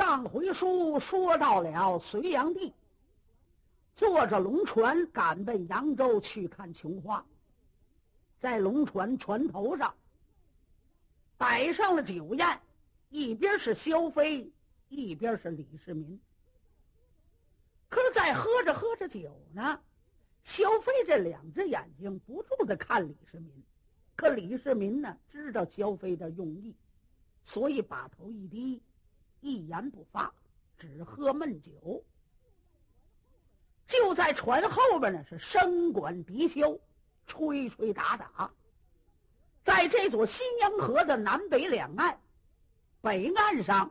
上回书说到了隋炀帝坐着龙船赶奔扬州去看琼花，在龙船船头上摆上了酒宴，一边是萧妃，一边是李世民。可是，在喝着喝着酒呢，萧妃这两只眼睛不住的看李世民，可李世民呢知道萧妃的用意，所以把头一低。一言不发，只喝闷酒。就在船后边呢，是笙管笛箫，吹吹打打。在这座新阳河的南北两岸，北岸上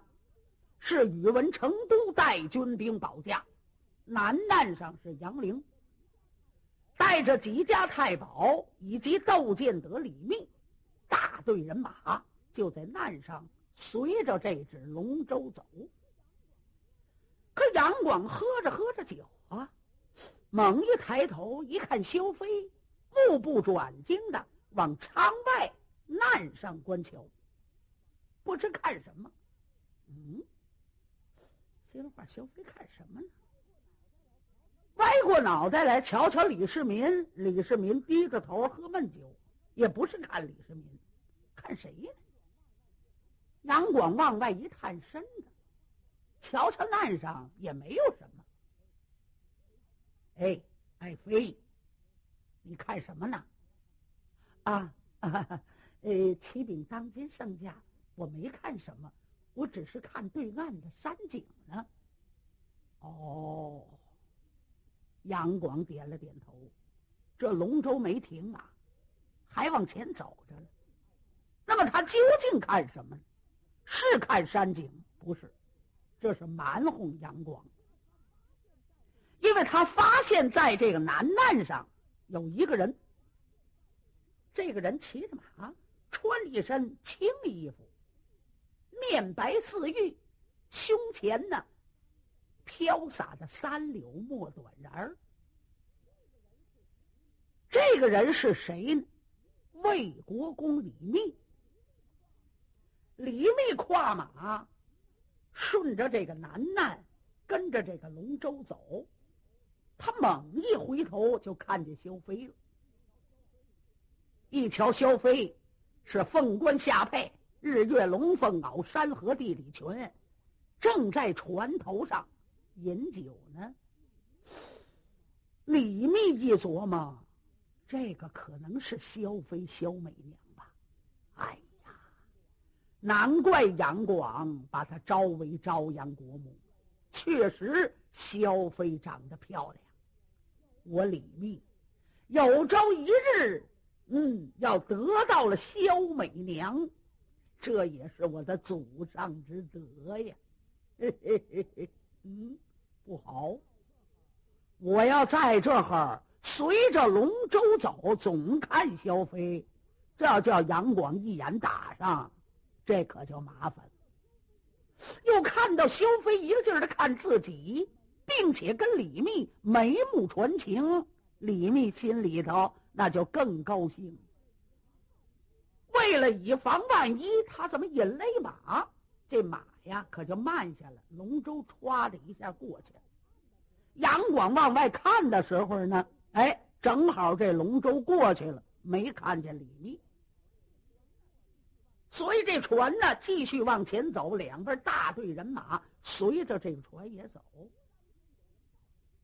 是宇文成都带军兵保驾，南岸上是杨凌带着几家太保以及窦建德、李密，大队人马就在岸上。随着这只龙舟走，可杨广喝着喝着酒啊，猛一抬头一看，萧飞目不转睛的往舱外岸上观瞧，不知看什么。嗯，心里话：萧飞看什么呢？歪过脑袋来瞧瞧李世民，李世民低着头喝闷酒，也不是看李世民，看谁呀？杨广往外一探身子，瞧瞧岸上也没有什么。哎，爱妃，你看什么呢？啊，呃，启禀当今圣驾，我没看什么，我只是看对岸的山景呢。哦，杨广点了点头，这龙舟没停啊，还往前走着呢。那么他究竟看什么呢？是看山景，不是，这是蛮哄杨广，因为他发现在这个南岸上有一个人，这个人骑着马，穿一身青衣服，面白似玉，胸前呢飘洒着三绺墨短髯儿。这个人是谁呢？魏国公李密。李密跨马，顺着这个南岸，跟着这个龙舟走。他猛一回头，就看见萧飞了。一瞧萧飞，是凤冠霞帔，日月龙凤袄，山河地理群，正在船头上饮酒呢。李密一琢磨，这个可能是萧妃萧美娘？难怪杨广把她招为朝阳国母，确实萧妃长得漂亮。我李密有朝一日，嗯，要得到了萧美娘，这也是我的祖上之德呀。嘿嘿嘿嘿，嗯，不好，我要在这儿随着龙舟走，总看萧妃，这叫杨广一眼打上。这可就麻烦了。又看到萧飞一个劲儿的看自己，并且跟李密眉目传情，李密心里头那就更高兴。为了以防万一，他怎么一勒马，这马呀可就慢下了，龙舟歘的一下过去了。杨广往外看的时候呢，哎，正好这龙舟过去了，没看见李密。所以这船呢，继续往前走，两边大队人马随着这个船也走。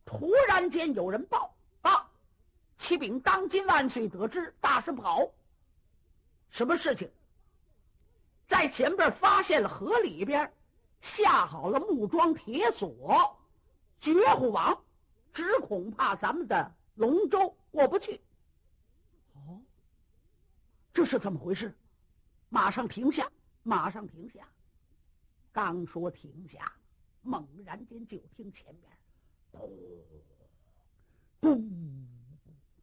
突然间有人报啊，启禀当今万岁得知，大事不好！什么事情？在前边发现了河里边下好了木桩铁索、绝户网，只恐怕咱们的龙舟过不去。哦，这是怎么回事？马上停下！马上停下！刚说停下，猛然间就听前面咚咚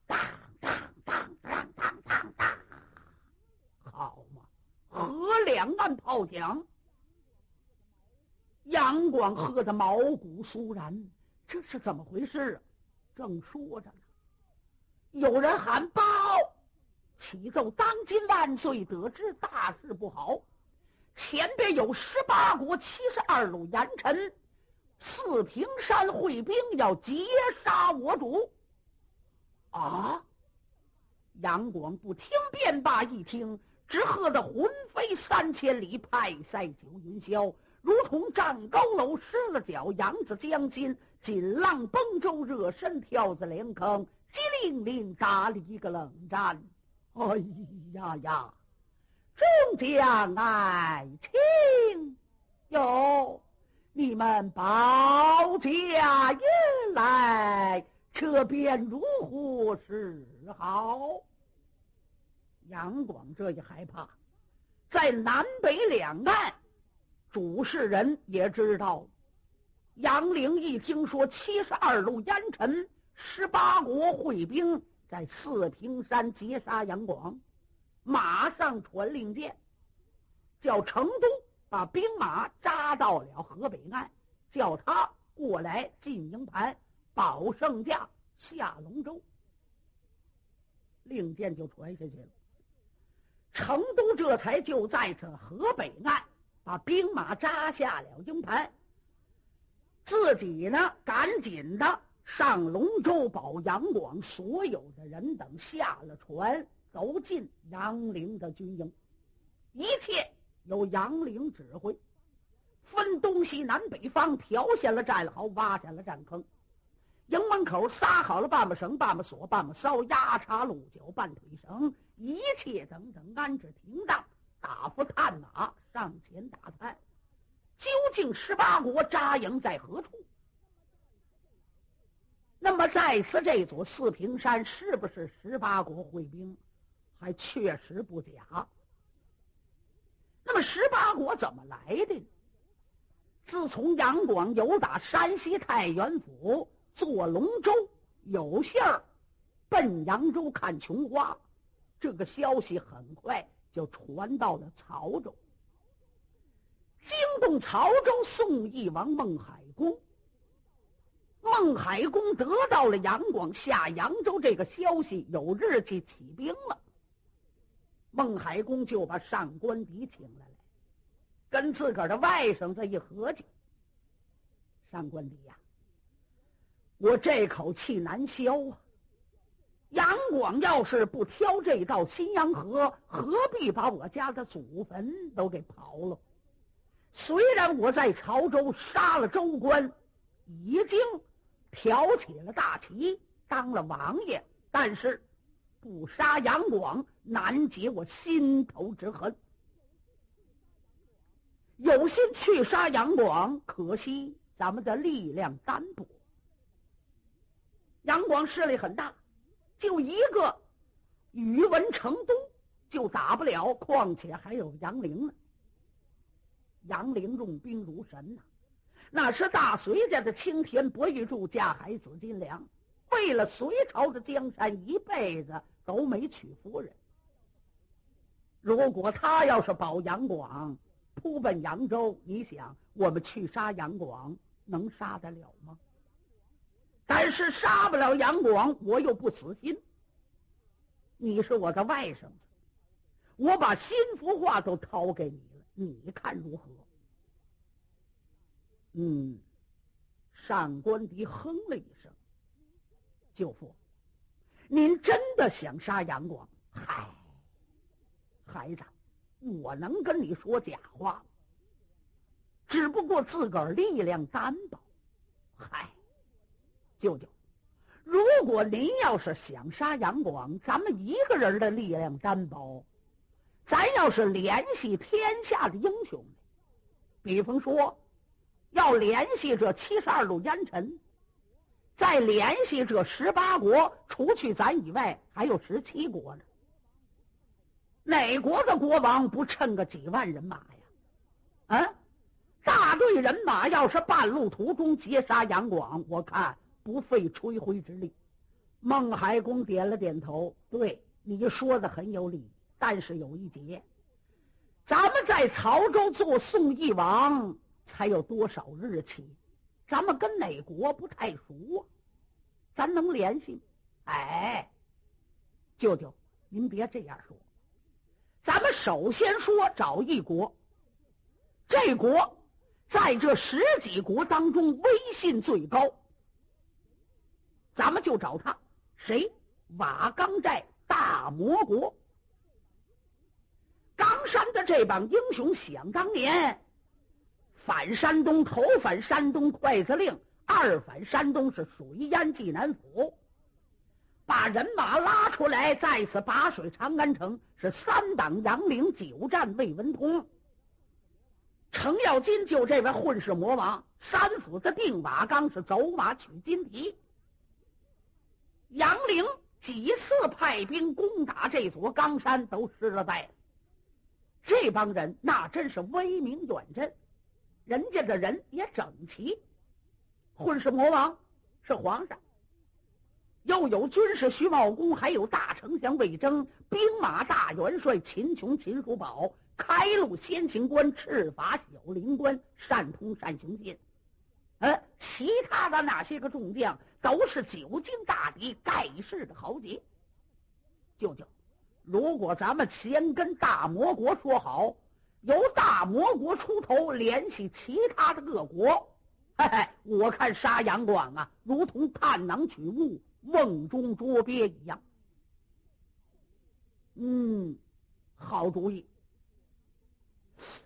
当当当当当当当，好嘛！河两岸炮响，杨广喝得毛骨悚然。这是怎么回事啊？正说着呢，有人喊报。启奏当今万岁，得知大事不好，前边有十八国七十二路严臣，四平山会兵要截杀我主。啊！杨广不听便罢，一听只喝得魂飞三千里，派赛九云霄，如同战高楼失了脚，扬子江心，锦浪崩舟，热身跳子连坑，激灵灵打了一个冷战。哎呀呀！众将爱卿，哟，你们保驾也来，这便如何是好？杨广这一害怕，在南北两岸，主事人也知道。杨凌一听说七十二路烟尘、十八国会兵在四平山截杀杨广。马上传令箭，叫成都把兵马扎到了河北岸，叫他过来进营盘保圣驾下龙舟。令箭就传下去了。成都这才就在此河北岸把兵马扎下了营盘，自己呢赶紧的上龙舟保杨广，所有的人等下了船。走进杨凌的军营，一切由杨凌指挥，分东西南北方，调下了战壕，挖下了战坑，营门口撒好了半把绳、半把锁、半把骚、压叉、鹿角、半腿绳，一切等等安置停当，打发探马上前打探，究竟十八国扎营在何处？那么在此这座四平山，是不是十八国会兵？还确实不假。那么十八国怎么来的呢？自从杨广由打山西太原府坐龙舟有信儿奔扬州看琼花，这个消息很快就传到了曹州，惊动曹州宋义王孟海公。孟海公得到了杨广下扬州这个消息，有日期起兵了。孟海公就把上官迪请来了，跟自个儿的外甥再一合计。上官迪呀，我这口气难消啊！杨广要是不挑这道新阳河，何必把我家的祖坟都给刨了？虽然我在曹州杀了州官，已经挑起了大旗，当了王爷，但是。不杀杨广，难解我心头之恨。有心去杀杨广，可惜咱们的力量单薄。杨广势力很大，就一个宇文成都就打不了，况且还有杨凌呢。杨凌用兵如神呐，那是大隋家的青天博玉柱，架海紫金梁，为了隋朝的江山，一辈子。都没娶夫人。如果他要是保杨广，扑奔扬州，你想我们去杀杨广，能杀得了吗？但是杀不了杨广，我又不死心。你是我的外甥子，我把心腹话都掏给你了，你看如何？嗯，上官迪哼了一声，舅父。您真的想杀杨广？嗨，孩子，我能跟你说假话？只不过自个儿力量单薄。嗨，舅舅，如果您要是想杀杨广，咱们一个人的力量单薄，咱要是联系天下的英雄，比方说，要联系这七十二路烟尘。再联系这十八国，除去咱以外，还有十七国呢。哪国的国王不趁个几万人马呀？啊，大队人马要是半路途中截杀杨广，我看不费吹灰之力。孟海公点了点头，对你说的很有理，但是有一节，咱们在曹州做宋义王才有多少日期？咱们跟哪国不太熟啊？咱能联系？哎，舅舅，您别这样说。咱们首先说找一国，这国在这十几国当中威信最高，咱们就找他，谁？瓦岗寨大魔国。冈山的这帮英雄，想当年反山东，头反山东筷子令，二反山东是水淹济南府，把人马拉出来，再次拔水长安城，是三挡杨凌，九战魏文通。程咬金就这位混世魔王，三斧子定瓦岗是走马取金蹄。杨凌几次派兵攻打这座冈山，都失了败。这帮人那真是威名远震，人家的人也整齐。混世魔王是皇上，又有军师徐茂公，还有大丞相魏征，兵马大元帅秦琼、秦叔宝。开路先行官、赤发小灵官、单通、单雄信，呃，其他的那些个众将都是久经大敌、盖世的豪杰。舅舅，如果咱们先跟大魔国说好，由大魔国出头联系其他的各国，嘿嘿，我看杀杨广啊，如同探囊取物、瓮中捉鳖一样。嗯，好主意。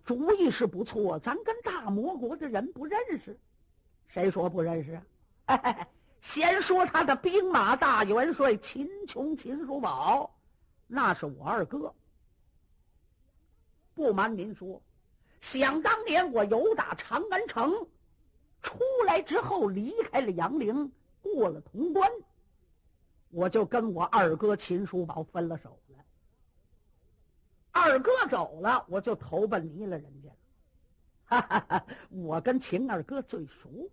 主意是不错，咱跟大魔国的人不认识，谁说不认识啊？嘿嘿先说他的兵马大元帅秦琼、秦叔宝，那是我二哥。不瞒您说，想当年我由打长安城出来之后，离开了杨凌，过了潼关，我就跟我二哥秦叔宝分了手了。二哥走了，我就投奔离了，人家。哈哈哈！我跟秦二哥最熟。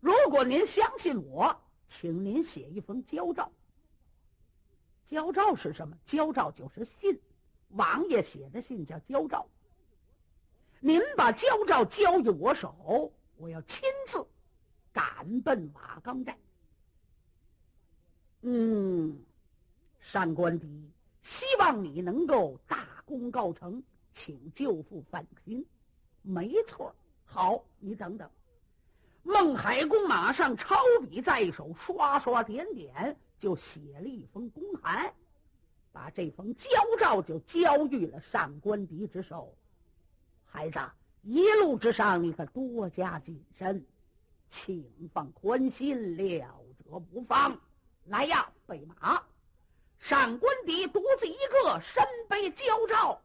如果您相信我，请您写一封交诏。交诏是什么？交诏就是信，王爷写的信叫交诏。您把交诏交于我手，我要亲自赶奔瓦岗寨。嗯，上官迪。希望你能够大功告成，请舅父放心。没错，好，你等等。孟海公马上抄笔在手，刷刷点点就写了一封公函，把这封交诏就交予了上官迪之手。孩子，一路之上你可多加谨慎，请放宽心，了者不妨。来呀，备马。上官迪独自一个身背交诏，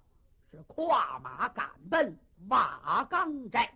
是跨马赶奔瓦岗寨。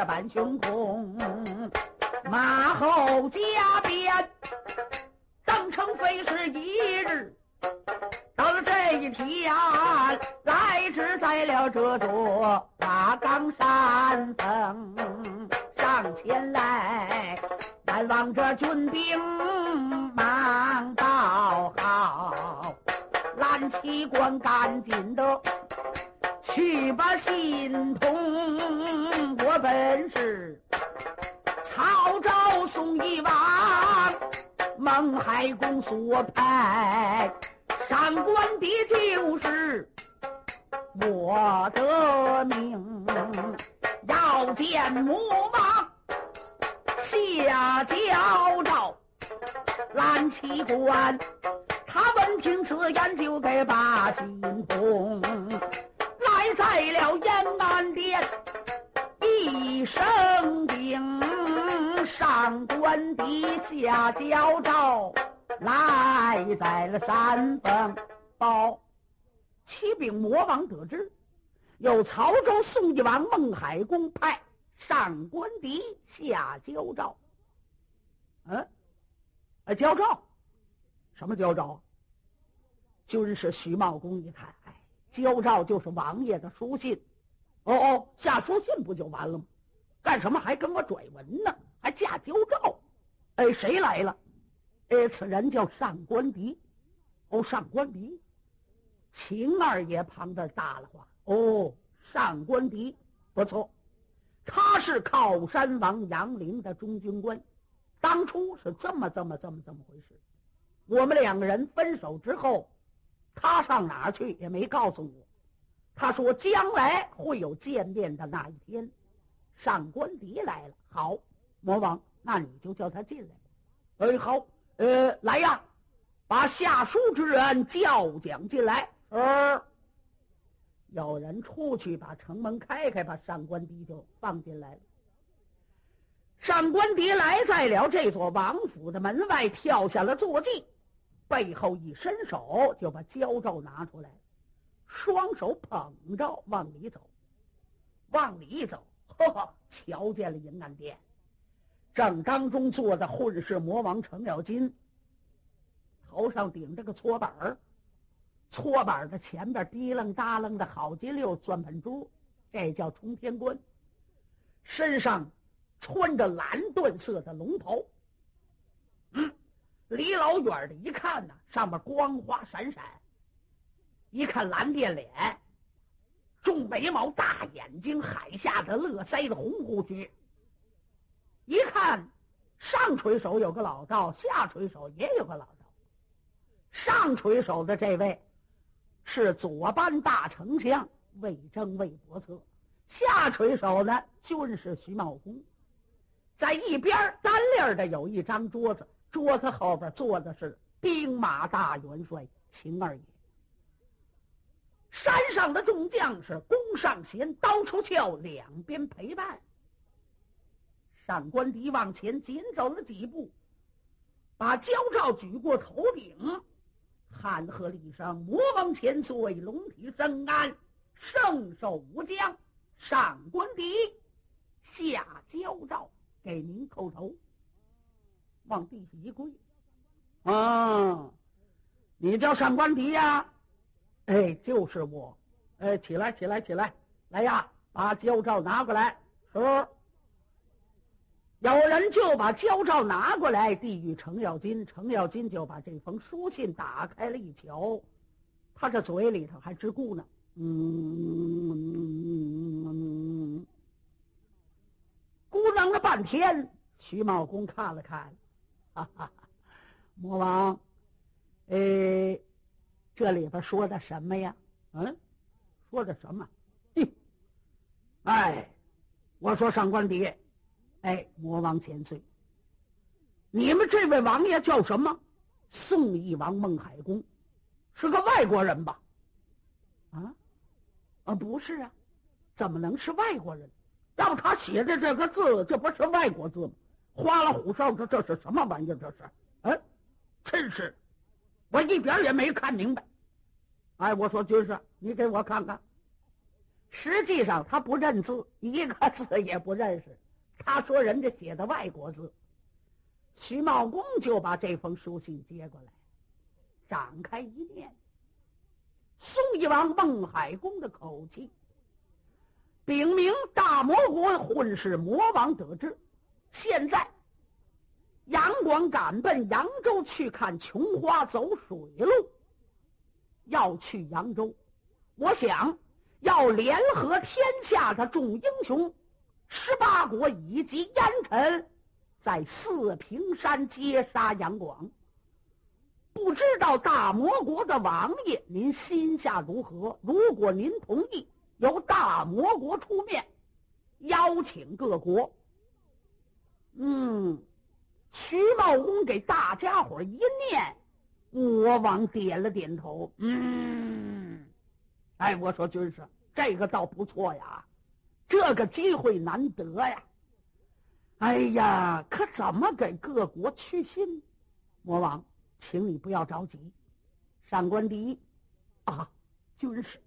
了半胸空，马后加鞭，登城非是一日。到了这一天，来至在了这座大冈山峰，上前来，来望着军兵忙报好，蓝旗官赶紧的去把信通，我本是曹昭宋一王孟海公所派。上官的就是我的命，要见魔王下交诏，蓝旗官他闻听此言就给把心痛，在了延安殿一声兵，上官迪下交诏。来在了山峰报，启禀魔王得知，有曹州宋义王孟海公派上官迪下交诏。嗯，啊，交诏，什么交诏？军师徐茂公一看，哎，交诏就是王爷的书信。哦哦，下书信不就完了吗？干什么还跟我拽文呢？还下交诏？哎，谁来了？哎，此人叫上官迪，哦，上官迪，秦二爷旁边搭了话，哦，上官迪不错，他是靠山王杨凌的中军官，当初是这么这么这么这么回事。我们两个人分手之后，他上哪儿去也没告诉我。他说将来会有见面的那一天。上官迪来了，好，魔王，那你就叫他进来。哎，好。呃，来呀，把下书之人叫讲进来。呃，有人出去把城门开开，把上官迪就放进来了。上官迪来在了这座王府的门外，跳下了坐骑，背后一伸手就把焦诏拿出来，双手捧着往里走。往里走，呵呵，瞧见了银安殿。正当中坐的混世魔王程咬金，头上顶着个搓板儿，搓板的前边滴楞耷楞的好几溜钻盆珠，这叫冲天冠。身上穿着蓝缎色的龙袍，嗯，离老远的一看呢，上面光华闪闪，一看蓝靛脸，重眉毛，大眼睛，海下的乐腮的红胡须。一看，上垂手有个老道，下垂手也有个老道。上垂手的这位是左班大丞相魏征魏伯策，下垂手呢军是徐茂公。在一边单立的有一张桌子，桌子后边坐的是兵马大元帅秦二爷。山上的众将士弓上弦，刀出鞘，两边陪伴。上官迪往前紧走了几步，把焦诏举过头顶，喊喝了一声：“魔王千岁，龙体升安，圣寿无疆。”上官迪下焦诏，给您叩头，往地下一跪。啊，你叫上官迪呀？哎，就是我。哎，起来，起来，起来，来呀，把焦照拿过来，是。有人就把焦照拿过来递与程咬金，程咬金就把这封书信打开了一瞧，他这嘴里头还直咕呢，嗯，咕囔了半天。徐茂公看了看，哈哈哈魔王，哎，这里边说的什么呀？嗯，说的什么？嘿，哎，我说上官迪。哎，魔王千岁，你们这位王爷叫什么？宋义王孟海公，是个外国人吧？啊，啊，不是啊，怎么能是外国人？要不他写的这个字，这不是外国字吗？花里胡哨，这这是什么玩意儿？这是，哎，真是，我一点也没看明白。哎，我说军师，你给我看看。实际上他不认字，一个字也不认识。他说人家写的外国字。徐茂公就把这封书信接过来，展开一念。宋义王孟海公的口气，禀明大魔国混世魔王得知，现在杨广赶奔扬州去看琼花，走水路，要去扬州。我想要联合天下的众英雄，十八国以及烟尘。在四平山接杀杨广，不知道大魔国的王爷，您心下如何？如果您同意，由大魔国出面邀请各国。嗯，徐茂公给大家伙一念，魔王点了点头。嗯，哎，我说军师，这个倒不错呀，这个机会难得呀。哎呀，可怎么给各国去信？魔王，请你不要着急。上官第一，啊，军师，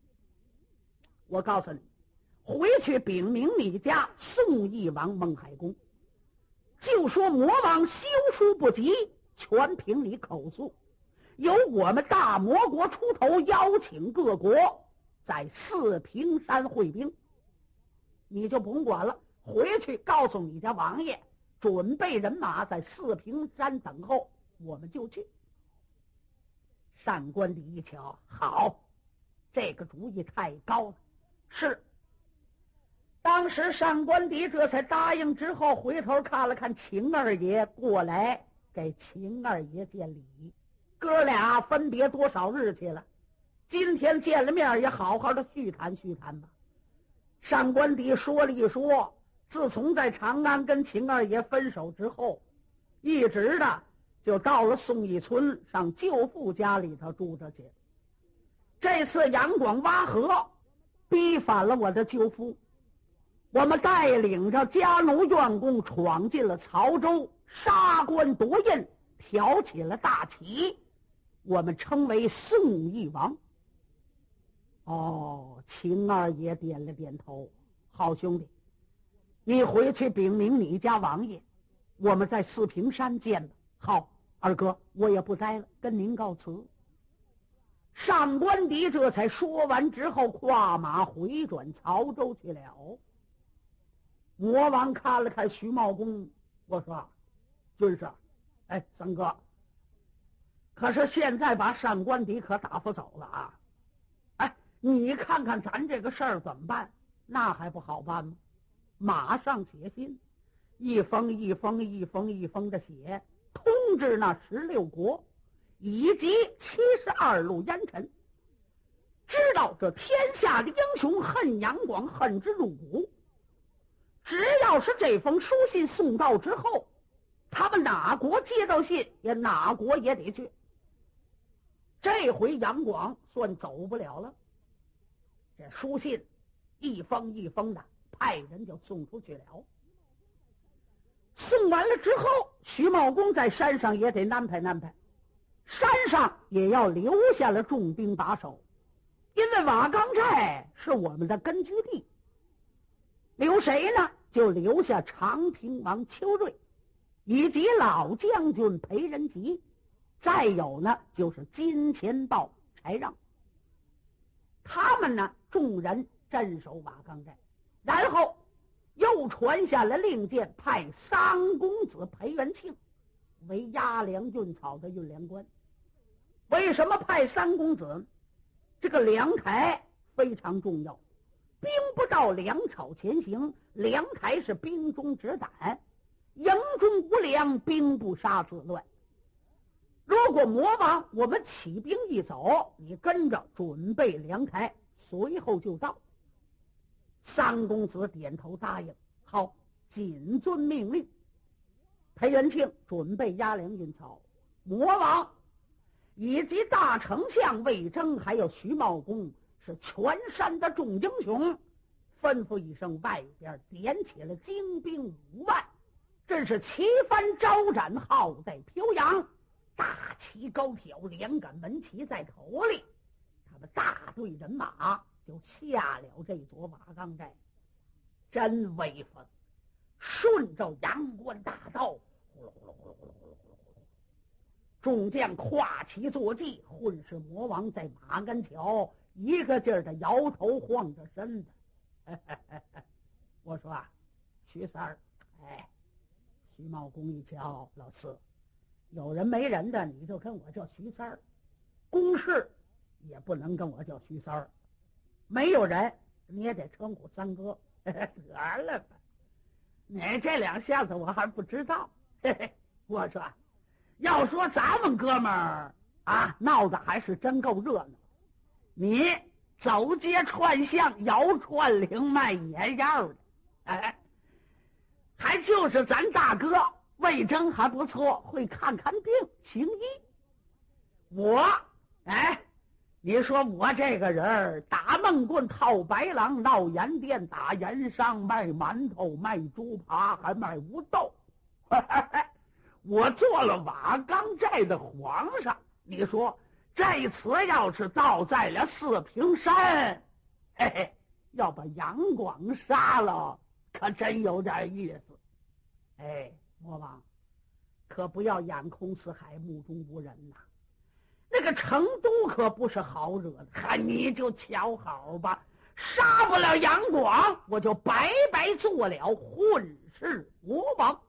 我告诉你，回去禀明你家宋义王孟海公，就说魔王修书不及，全凭你口述，由我们大魔国出头，邀请各国在四平山会兵，你就不用管了。回去告诉你家王爷，准备人马在四平山等候，我们就去。上官迪一瞧，好，这个主意太高了。是。当时上官迪这才答应，之后回头看了看秦二爷，过来给秦二爷见礼。哥俩分别多少日去了？今天见了面，也好好的叙谈叙谈吧。上官迪说了一说。自从在长安跟秦二爷分手之后，一直的就到了宋义村上舅父家里头住着去。这次杨广挖河，逼反了我的舅父，我们带领着家奴院工闯进了曹州，杀官夺印，挑起了大旗，我们称为宋义王。哦，秦二爷点了点头，好兄弟。你回去禀明你家王爷，我们在四平山见吧。好，二哥，我也不待了，跟您告辞。上官迪这才说完之后，跨马回转曹州去了。魔王看了看徐茂公，我说：“军师，哎，三哥，可是现在把上官迪可打发走了啊！哎，你看看咱这个事儿怎么办？那还不好办吗？”马上写信，一封一封一封一封的写，通知那十六国以及七十二路烟尘，知道这天下的英雄恨杨广，恨之入骨。只要是这封书信送到之后，他们哪国接到信，也哪国也得去。这回杨广算走不了了。这书信一封一封的。派人就送出去了。送完了之后，徐茂公在山上也得安排安排，山上也要留下了重兵把守，因为瓦岗寨是我们的根据地。留谁呢？就留下长平王邱瑞，以及老将军裴仁吉，再有呢就是金钱豹柴让。他们呢，众人镇守瓦岗寨。然后，又传下了令箭，派三公子裴元庆为押粮运草的运粮官。为什么派三公子？这个粮台非常重要，兵不到粮草前行，粮台是兵中之胆。营中无粮，兵不杀自乱。如果魔王我们起兵一走，你跟着准备粮台，随后就到。三公子点头答应，好，谨遵命令。裴元庆准备押粮运草，魔王以及大丞相魏征，还有徐茂公，是全山的众英雄，吩咐一声，外边点起了精兵五万，这是旗帆招展，号带飘扬，大旗高挑，两杆门旗在头里，他们大队人马就下了这座瓦岗寨，真威风！顺着阳关大道，呼噜呼噜呼噜呼噜呼噜呼噜，众将跨骑坐骑，混世魔王在马鞍桥一个劲儿的摇头晃着身子。我说啊，徐三儿，哎，徐茂公一瞧，老四，有人没人的，你就跟我叫徐三儿，公事也不能跟我叫徐三儿，没有人你也得称呼三哥，得了吧。你这两下子我还不知道，嘿嘿，我说，要说咱们哥们儿啊，闹得还是真够热闹。你走街串巷、摇串铃卖野药的，哎，还就是咱大哥魏征还不错，会看看病、行医。我，哎。你说我这个人打闷棍、套白狼、闹盐店、打盐商、卖馒头、卖猪扒，还卖乌豆。我做了瓦岗寨的皇上，你说这次要是倒在了四平山，嘿嘿，要把杨广杀了，可真有点意思。哎，魔王，可不要眼空四海，目中无人呐。那个成都可不是好惹的，哈，你就瞧好吧，杀不了杨广，我就白白做了混世魔王。